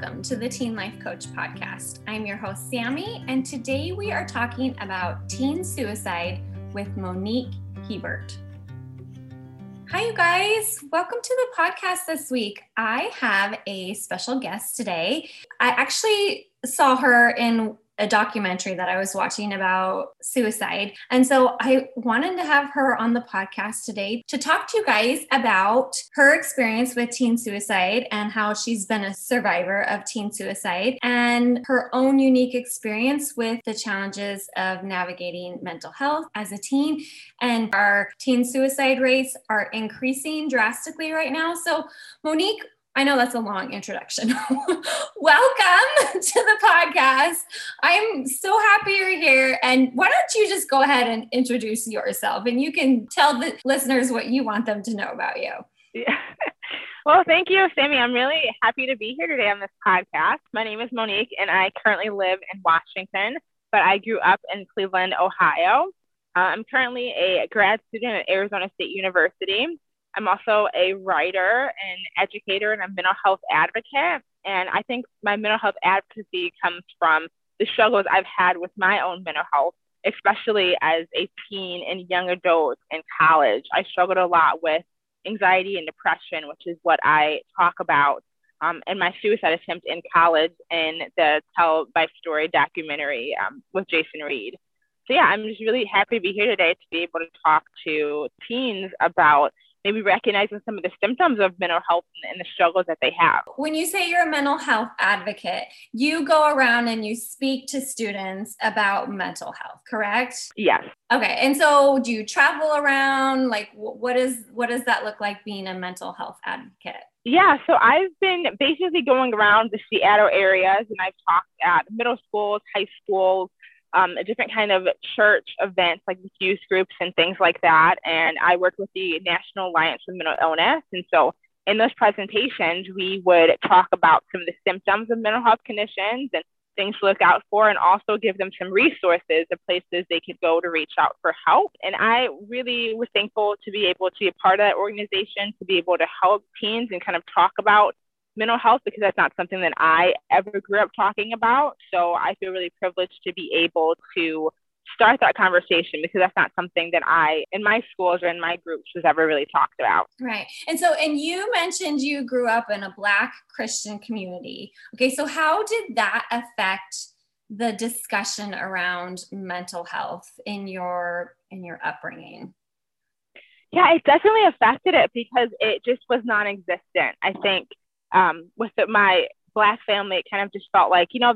welcome to the Teen Life Coach podcast. I'm your host, Sammy, and today we are talking about teen suicide with Monique Hebert. Hi, you guys. Welcome to the podcast this week. I have a special guest today. I actually saw her in a documentary that I was watching about suicide. And so I wanted to have her on the podcast today to talk to you guys about her experience with teen suicide and how she's been a survivor of teen suicide and her own unique experience with the challenges of navigating mental health as a teen. And our teen suicide rates are increasing drastically right now. So, Monique, I know that's a long introduction. Welcome to the podcast. I'm so happy you're here. And why don't you just go ahead and introduce yourself and you can tell the listeners what you want them to know about you. Yeah. Well, thank you, Sammy. I'm really happy to be here today on this podcast. My name is Monique, and I currently live in Washington, but I grew up in Cleveland, Ohio. Uh, I'm currently a grad student at Arizona State University. I'm also a writer and educator and a mental health advocate. And I think my mental health advocacy comes from the struggles I've had with my own mental health, especially as a teen and young adult in college. I struggled a lot with anxiety and depression, which is what I talk about um, in my suicide attempt in college in the Tell My Story documentary um, with Jason Reed. So, yeah, I'm just really happy to be here today to be able to talk to teens about maybe recognizing some of the symptoms of mental health and, the struggles that they have. When you say you're a mental health advocate, you go around and you speak to students about mental health, correct? Yes. Okay. And so do you travel around? Like what is what does that look like being a mental health advocate? Yeah, so I've been basically going around the Seattle areas and I've talked at middle schools, high schools, um, a different kind of church events like youth groups and things like that. And I worked with the National Alliance for Mental Illness. And so in those presentations, we would talk about some of the symptoms of mental health conditions and things to look out for, and also give them some resources and places they could go to reach out for help. And I really was thankful to be able to be a part of that organization, to be able to help teens and kind of talk about mental health because that's not something that I ever grew up talking about. So I feel really privileged to be able to start that conversation because that's not something that I, in my schools or in my groups, was ever really talked about. Right. And so, and you mentioned you grew up in a Black Christian community. Okay. So, how did that affect? the discussion around mental health in your in your upbringing yeah it definitely affected it because it just was non-existent i think um, with my black family, it kind of just felt like, you know,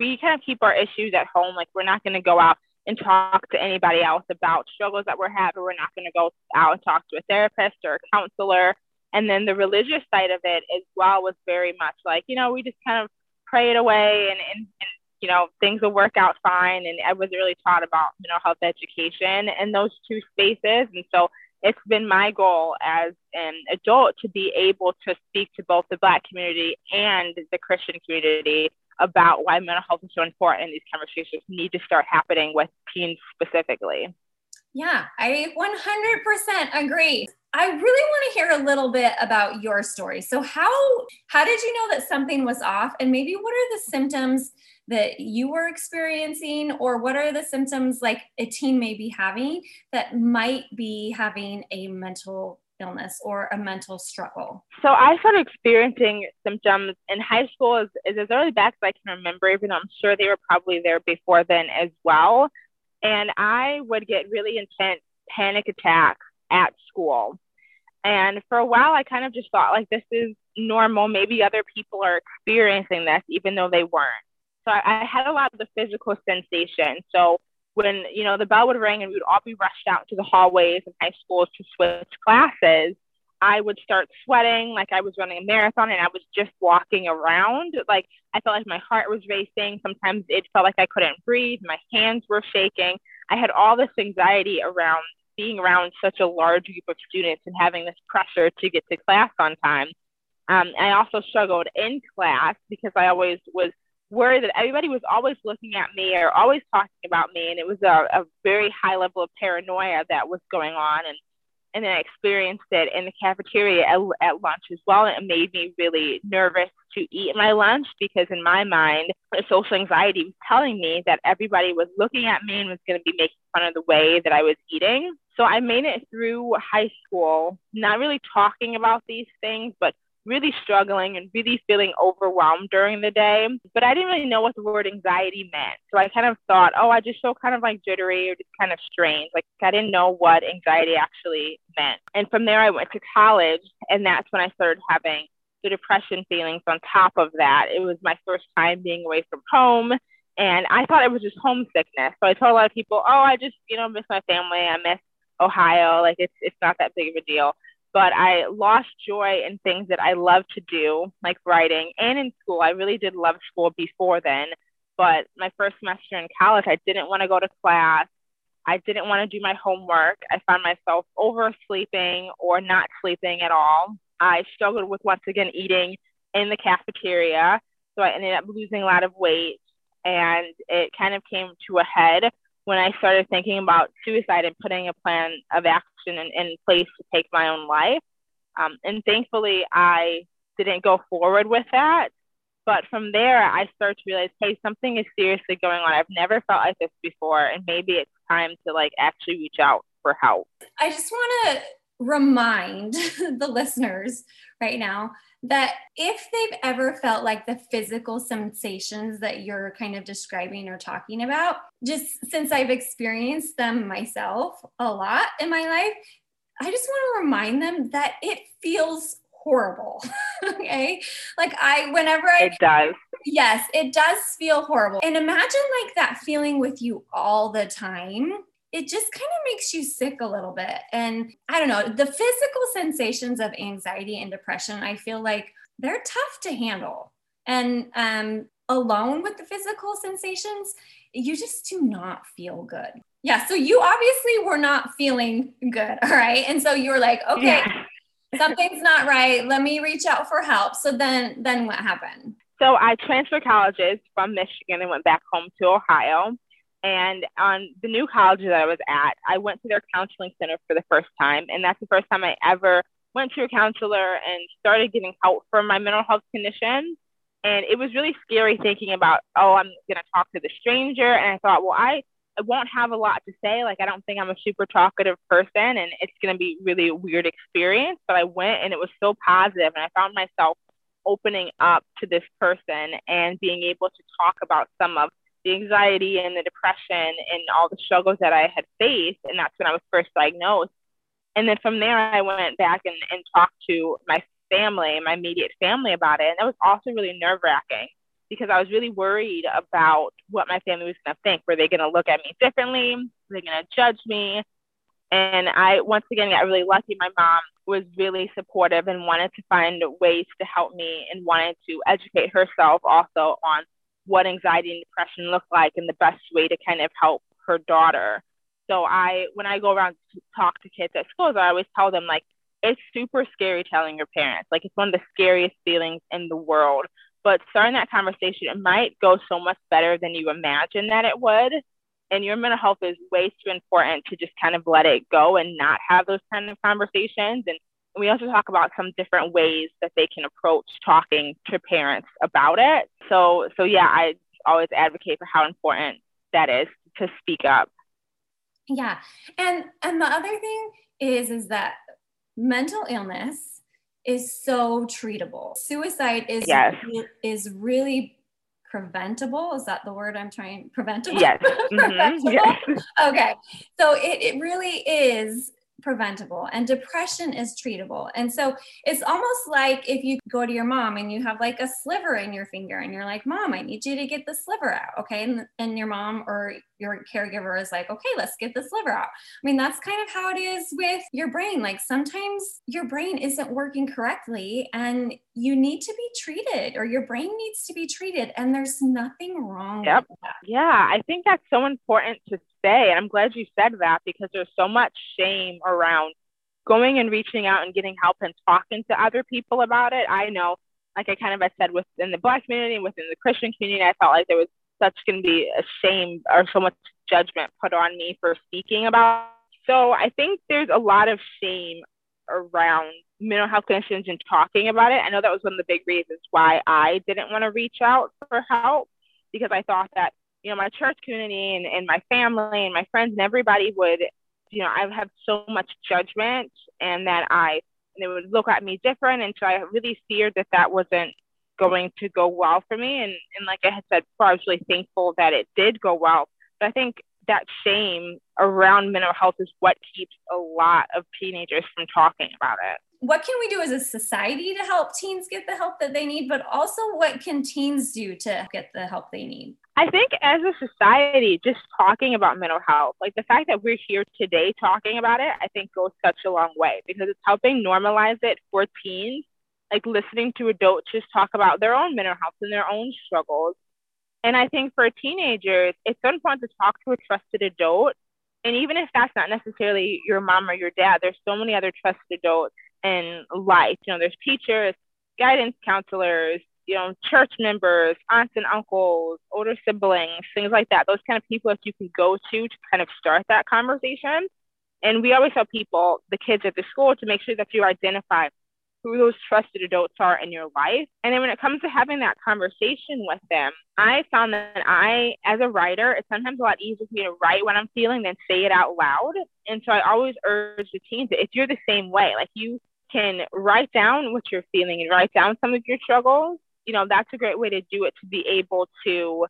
we kind of keep our issues at home. Like we're not going to go out and talk to anybody else about struggles that we're having. We're not going to go out and talk to a therapist or a counselor. And then the religious side of it as well was very much like, you know, we just kind of pray it away and, and, and you know, things will work out fine. And I wasn't really taught about you know, health education and those two spaces. And so it's been my goal as an adult to be able to speak to both the Black community and the Christian community about why mental health is so important and these conversations need to start happening with teens specifically. Yeah, I 100% agree. I really want to hear a little bit about your story. So how how did you know that something was off and maybe what are the symptoms that you were experiencing or what are the symptoms like a teen may be having that might be having a mental illness or a mental struggle? So I started experiencing symptoms in high school as, as early back as I can remember, even though I'm sure they were probably there before then as well. And I would get really intense panic attacks at school. And for a while, I kind of just thought like this is normal. Maybe other people are experiencing this, even though they weren't. So I, I had a lot of the physical sensation. So when you know the bell would ring and we would all be rushed out to the hallways in high schools to switch classes, I would start sweating like I was running a marathon and I was just walking around. Like I felt like my heart was racing. Sometimes it felt like I couldn't breathe. My hands were shaking. I had all this anxiety around being around such a large group of students and having this pressure to get to class on time. Um, I also struggled in class because I always was worried that everybody was always looking at me or always talking about me and it was a, a very high level of paranoia that was going on and and then I experienced it in the cafeteria at, at lunch as well. And it made me really nervous to eat my lunch because, in my mind, social anxiety was telling me that everybody was looking at me and was going to be making fun of the way that I was eating. So I made it through high school, not really talking about these things, but really struggling and really feeling overwhelmed during the day. But I didn't really know what the word anxiety meant. So I kind of thought, oh, I just feel kind of like jittery or just kind of strange. Like I didn't know what anxiety actually meant. And from there, I went to college, and that's when I started having the depression feelings on top of that. It was my first time being away from home. And I thought it was just homesickness. So I told a lot of people, oh, I just, you know, miss my family. I miss Ohio. Like it's, it's not that big of a deal but I lost joy in things that I love to do, like writing and in school. I really did love school before then, but my first semester in college, I didn't want to go to class. I didn't want to do my homework. I found myself oversleeping or not sleeping at all. I struggled with once again eating in the cafeteria. So I ended up losing a lot of weight and it kind of came to a head when I started thinking about suicide and putting a plan of action in, in place to take my own life. Um, and thankfully, I didn't go forward with that. But from there, I started to realize, hey, something is seriously going on. I've never felt like this before, and maybe it's time to like actually reach out for help. I just want to remind the listeners right now that if they've ever felt like the physical sensations that you're kind of describing or talking about, just since I've experienced them myself a lot in my life, I just want to remind them that it feels horrible. okay. Like I, whenever I, it does. Yes, it does feel horrible. And imagine like that feeling with you all the time it just kind of makes you sick a little bit. And I don't know, the physical sensations of anxiety and depression, I feel like they're tough to handle. And um, alone with the physical sensations, you just do not feel good. Yeah. So you obviously were not feeling good. All right. And so you were like, okay, yeah. something's not right. Let me reach out for help. So then, then what happened? So I transferred colleges from Michigan and went back home to Ohio. And on the new college that I was at, I went to their counseling center for the first time. And that's the first time I ever went to a counselor and started getting help for my mental health condition. And it was really scary thinking about, oh, I'm going to talk to the stranger. And I thought, well, I, I won't have a lot to say. Like, I don't think I'm a super talkative person and it's going to be really a weird experience. But I went and it was so positive, And I found myself opening up to this person and being able to talk about some of the anxiety and the depression and all the struggles that I had faced. And that's when I was first diagnosed. And then from there, I went back and, and talked to my family, my immediate family about it. And that was also really nerve wracking because I was really worried about what my family was going to think. Were they going to look at me differently? Were they going to judge me? And I, once again, got really lucky. My mom was really supportive and wanted to find ways to help me and wanted to educate herself also on what anxiety and depression look like and the best way to kind of help her daughter. So I, when I go around to talk to kids at schools, I always tell them like, it's super scary telling your parents. Like it's one of the scariest feelings in the world. But starting that conversation, it might go so much better than you imagine that it would. And your mental health is way too important to just kind of let it go and not have those kind of conversations. And we also talk about some different ways that they can approach talking to parents about it. So, so yeah, I always advocate for how important that is to speak up. Yeah, and and the other thing is is that mental illness is so treatable. Suicide is yes. is really preventable. Is that the word I'm trying? Preventable. Yes. Mm-hmm. yes. Okay. So it, it really is preventable and depression is treatable. And so it's almost like if you go to your mom and you have like a sliver in your finger and you're like, Mom, I need you to get the sliver out. Okay. And, and your mom or your caregiver is like, okay, let's get this liver out. I mean, that's kind of how it is with your brain. Like sometimes your brain isn't working correctly and you need to be treated or your brain needs to be treated. And there's nothing wrong yep. Yeah. I think that's so important to say. And I'm glad you said that because there's so much shame around going and reaching out and getting help and talking to other people about it. I know, like I kind of I said, within the Black community, and within the Christian community, I felt like there was such going to be a shame or so much judgment put on me for speaking about So I think there's a lot of shame around mental health conditions and talking about it. I know that was one of the big reasons why I didn't want to reach out for help because I thought that, you know, my church community and, and my family and my friends and everybody would, you know, I have so much judgment and that I, they would look at me different. And so I really feared that that wasn't going to go well for me. And, and like I had said before, I was really thankful that it did go well. But I think that shame around mental health is what keeps a lot of teenagers from talking about it. What can we do as a society to help teens get the help that they need, but also what can teens do to get the help they need? I think as a society, just talking about mental health, like the fact that we're here today talking about it, I think goes such a long way because it's helping normalize it for teens, like listening to adults just talk about their own mental health and their own struggles and I think for teenagers, it's so important to talk to a trusted adult. And even if that's not necessarily your mom or your dad, there's so many other trusted adults in life. You know, there's teachers, guidance counselors, you know, church members, aunts and uncles, older siblings, things like that. Those kind of people that you can go to to kind of start that conversation. And we always tell people, the kids at the school, to make sure that you identify who those trusted adults are in your life. And then when it comes to having that conversation with them, I found that I, as a writer, it's sometimes a lot easier for me to write what I'm feeling than say it out loud. And so I always urge the teens that if you're the same way, like you can write down what you're feeling and write down some of your struggles, you know, that's a great way to do it to be able to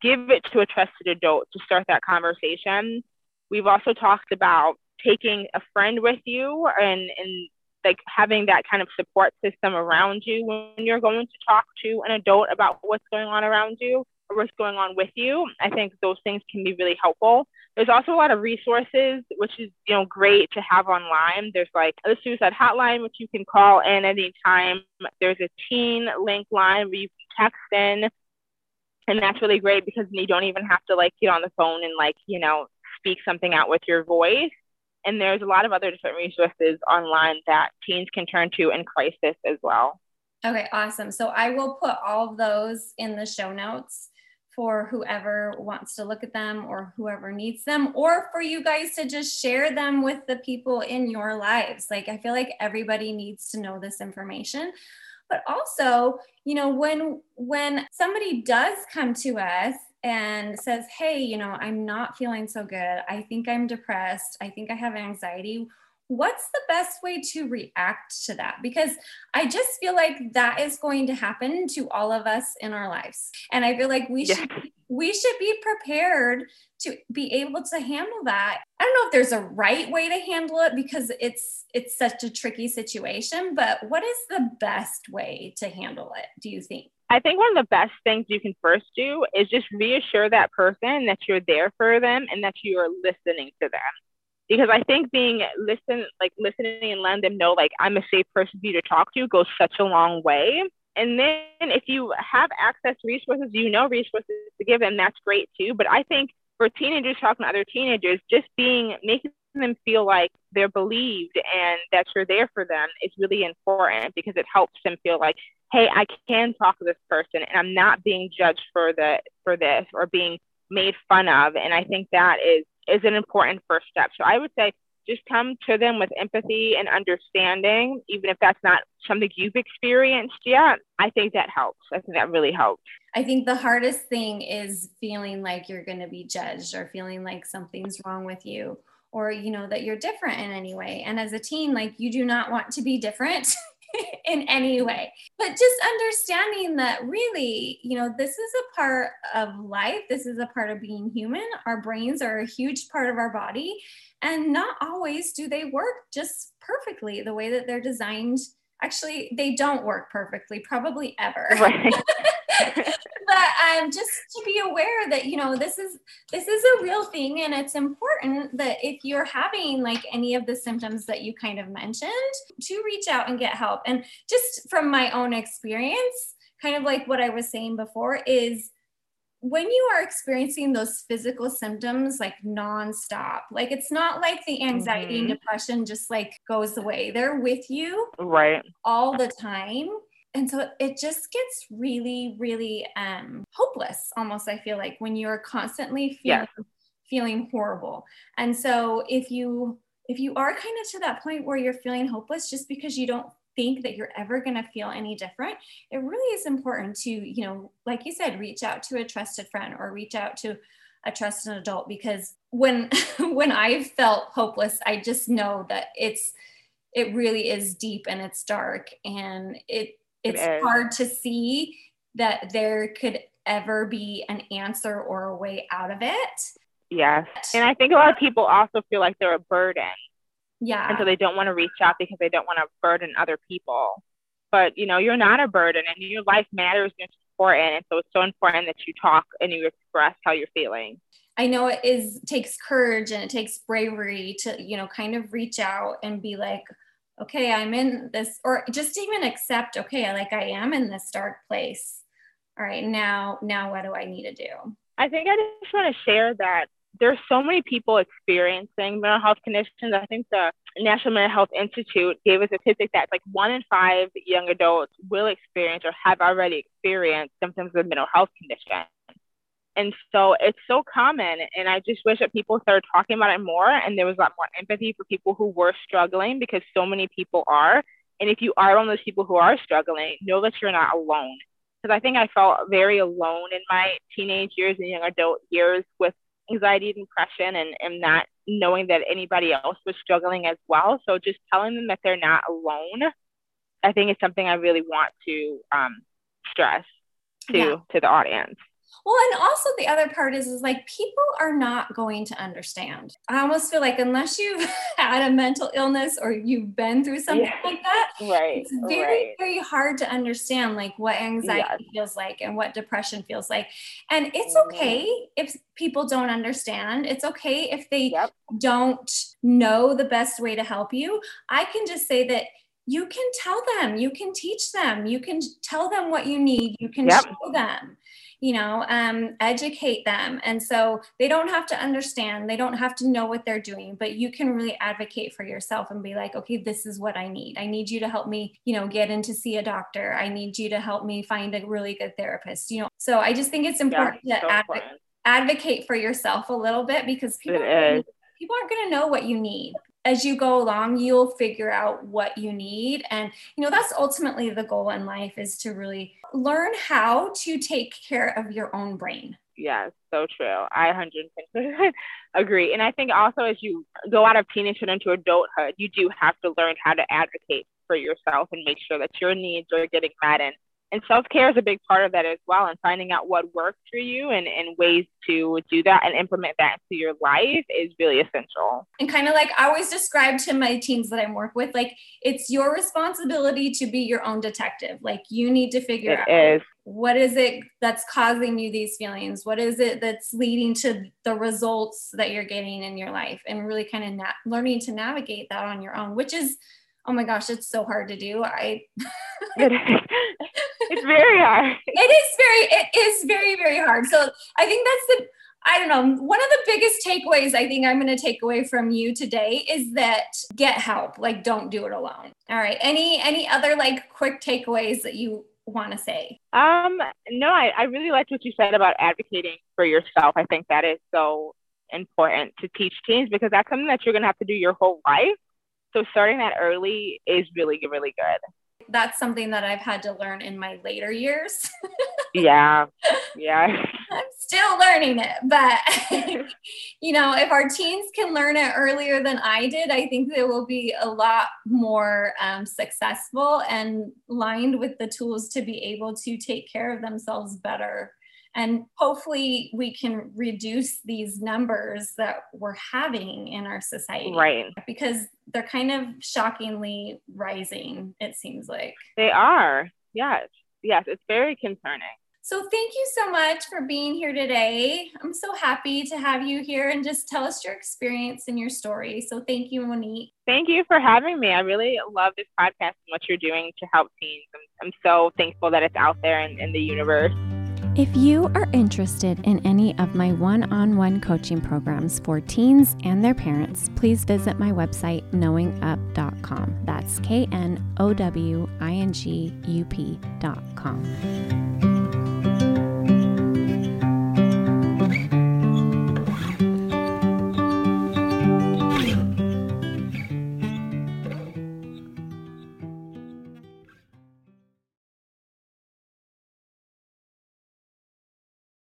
give it to a trusted adult to start that conversation. We've also talked about taking a friend with you and, and like having that kind of support system around you when you're going to talk to an adult about what's going on around you or what's going on with you. I think those things can be really helpful. There's also a lot of resources, which is you know great to have online. There's like the suicide hotline, which you can call in anytime. There's a teen link line where you can text in, and that's really great because you don't even have to like get on the phone and like you know speak something out with your voice. And there's a lot of other different resources online that teens can turn to in crisis as well. Okay, awesome. So I will put all of those in the show notes for whoever wants to look at them or whoever needs them, or for you guys to just share them with the people in your lives. Like, I feel like everybody needs to know this information. But also, you know, when when somebody does come to us and says, Hey, you know, I'm not feeling so good. I think I'm depressed. I think I have anxiety. What's the best way to react to that? Because I just feel like that is going to happen to all of us in our lives. And I feel like we yeah. should we should be prepared to be able to handle that. I don't know if there's a right way to handle it because it's it's such a tricky situation, but what is the best way to handle it, do you think? I think one of the best things you can first do is just reassure that person that you're there for them and that you are listening to them. Because I think being listen, like listening and letting them know, like I'm a safe person for you to talk to, goes such a long way. And then if you have access to resources, you know resources to give them, that's great too. But I think for teenagers talking to other teenagers, just being making them feel like they're believed and that you're there for them is really important because it helps them feel like hey, I can talk to this person and I'm not being judged for the for this or being made fun of. And I think that is is an important first step. So I would say just come to them with empathy and understanding, even if that's not something you've experienced yet. I think that helps. I think that really helps. I think the hardest thing is feeling like you're going to be judged or feeling like something's wrong with you or you know that you're different in any way. And as a teen like you do not want to be different. in any way. But just understanding that really, you know, this is a part of life. This is a part of being human. Our brains are a huge part of our body. And not always do they work just perfectly the way that they're designed. Actually, they don't work perfectly, probably ever. Right. but um, just to be aware that you know this is this is a real thing and it's important that if you're having like any of the symptoms that you kind of mentioned to reach out and get help and just from my own experience kind of like what i was saying before is when you are experiencing those physical symptoms like nonstop, like it's not like the anxiety mm-hmm. and depression just like goes away. They're with you right all the time and so it just gets really really um hopeless almost i feel like when you're constantly feeling yes. feeling horrible. And so if you if you are kind of to that point where you're feeling hopeless just because you don't think that you're ever going to feel any different it really is important to you know like you said reach out to a trusted friend or reach out to a trusted adult because when when i felt hopeless i just know that it's it really is deep and it's dark and it it's it hard to see that there could ever be an answer or a way out of it yes and i think a lot of people also feel like they're a burden yeah. And so they don't want to reach out because they don't want to burden other people. But you know, you're not a burden and your life matters and it's important. And so it's so important that you talk and you express how you're feeling. I know it is takes courage and it takes bravery to, you know, kind of reach out and be like, okay, I'm in this, or just even accept, okay, like I am in this dark place. All right, now, now what do I need to do? I think I just want to share that there's so many people experiencing mental health conditions. I think the National Mental Health Institute gave a statistic that like one in five young adults will experience or have already experienced symptoms of mental health condition. And so it's so common. And I just wish that people started talking about it more and there was a lot more empathy for people who were struggling because so many people are. And if you are one of those people who are struggling, know that you're not alone. Because I think I felt very alone in my teenage years and young adult years with anxiety and depression and, and not knowing that anybody else was struggling as well. So just telling them that they're not alone, I think is something I really want to um, stress to yeah. to the audience. Well, and also the other part is, is like people are not going to understand. I almost feel like unless you've had a mental illness or you've been through something yeah. like that, right? It's very, right. very hard to understand like what anxiety feels like and what depression feels like. And it's mm-hmm. okay if people don't understand. It's okay if they yep. don't know the best way to help you. I can just say that you can tell them, you can teach them, you can tell them what you need, you can yep. show them you know um, educate them. And so they don't have to understand they don't have to know what they're doing but you can really advocate for yourself and be like okay this is what i need. I need you to help me you know get in to see a doctor. I need you to help me find a really good therapist you know? So i just think it's important yeah, to advocate for yourself a little bit because people, people aren't going to know what you need as you go along you'll figure out what you need. And you know that's ultimately the goal in life is to really learn how to take care of your own brain. Yes so true. I 100% agree. And i think also as you go out of teenagehood into adulthood you do have to learn how to advocate for yourself and make sure that your needs are getting met and and self-care is a big part of that as well and finding out what works for you and, and ways to do that and implement that into your life is really essential. And kind of like i always describe to my teams that i work with like it's your responsibility to be your own detective. Like you need to figure it out is. what is it that's causing you these feelings? What is it that's leading to the results that you're getting in your life? And really kind of na- learning to navigate that on your own which is oh my gosh it's so hard to do i it's very hard. It is very, it is very, very hard. So I think that's the, I don't know, one of the biggest takeaways I think I'm going to take away from you today is that get help. Like, don't do it alone. All right. Any, any other like quick takeaways that you want to say? Um, no, I, I really liked what you said about advocating for yourself. I think that is so important to teach teens because that's something that you're going to have to do your whole life. So starting that early is really, really good that's something that I've had to learn in my later years. yeah. Yeah. I'm still learning it, but you know, if our teens can learn it earlier than I did, I think they will be a lot more um, successful and lined with the tools to be able to take care of themselves better and hopefully we can reduce these numbers that we're having in our society right because they're kind of shockingly rising it seems like they are yes yes it's very concerning so thank you so much for being here today. I'm so happy to have you here and just tell us your experience and your story. So thank you, Monique. Thank you for having me. I really love this podcast and what you're doing to help teens. I'm, I'm so thankful that it's out there in, in the universe. If you are interested in any of my one on one coaching programs for teens and their parents, please visit my website, knowingup.com. That's K N O W I N G U P.com.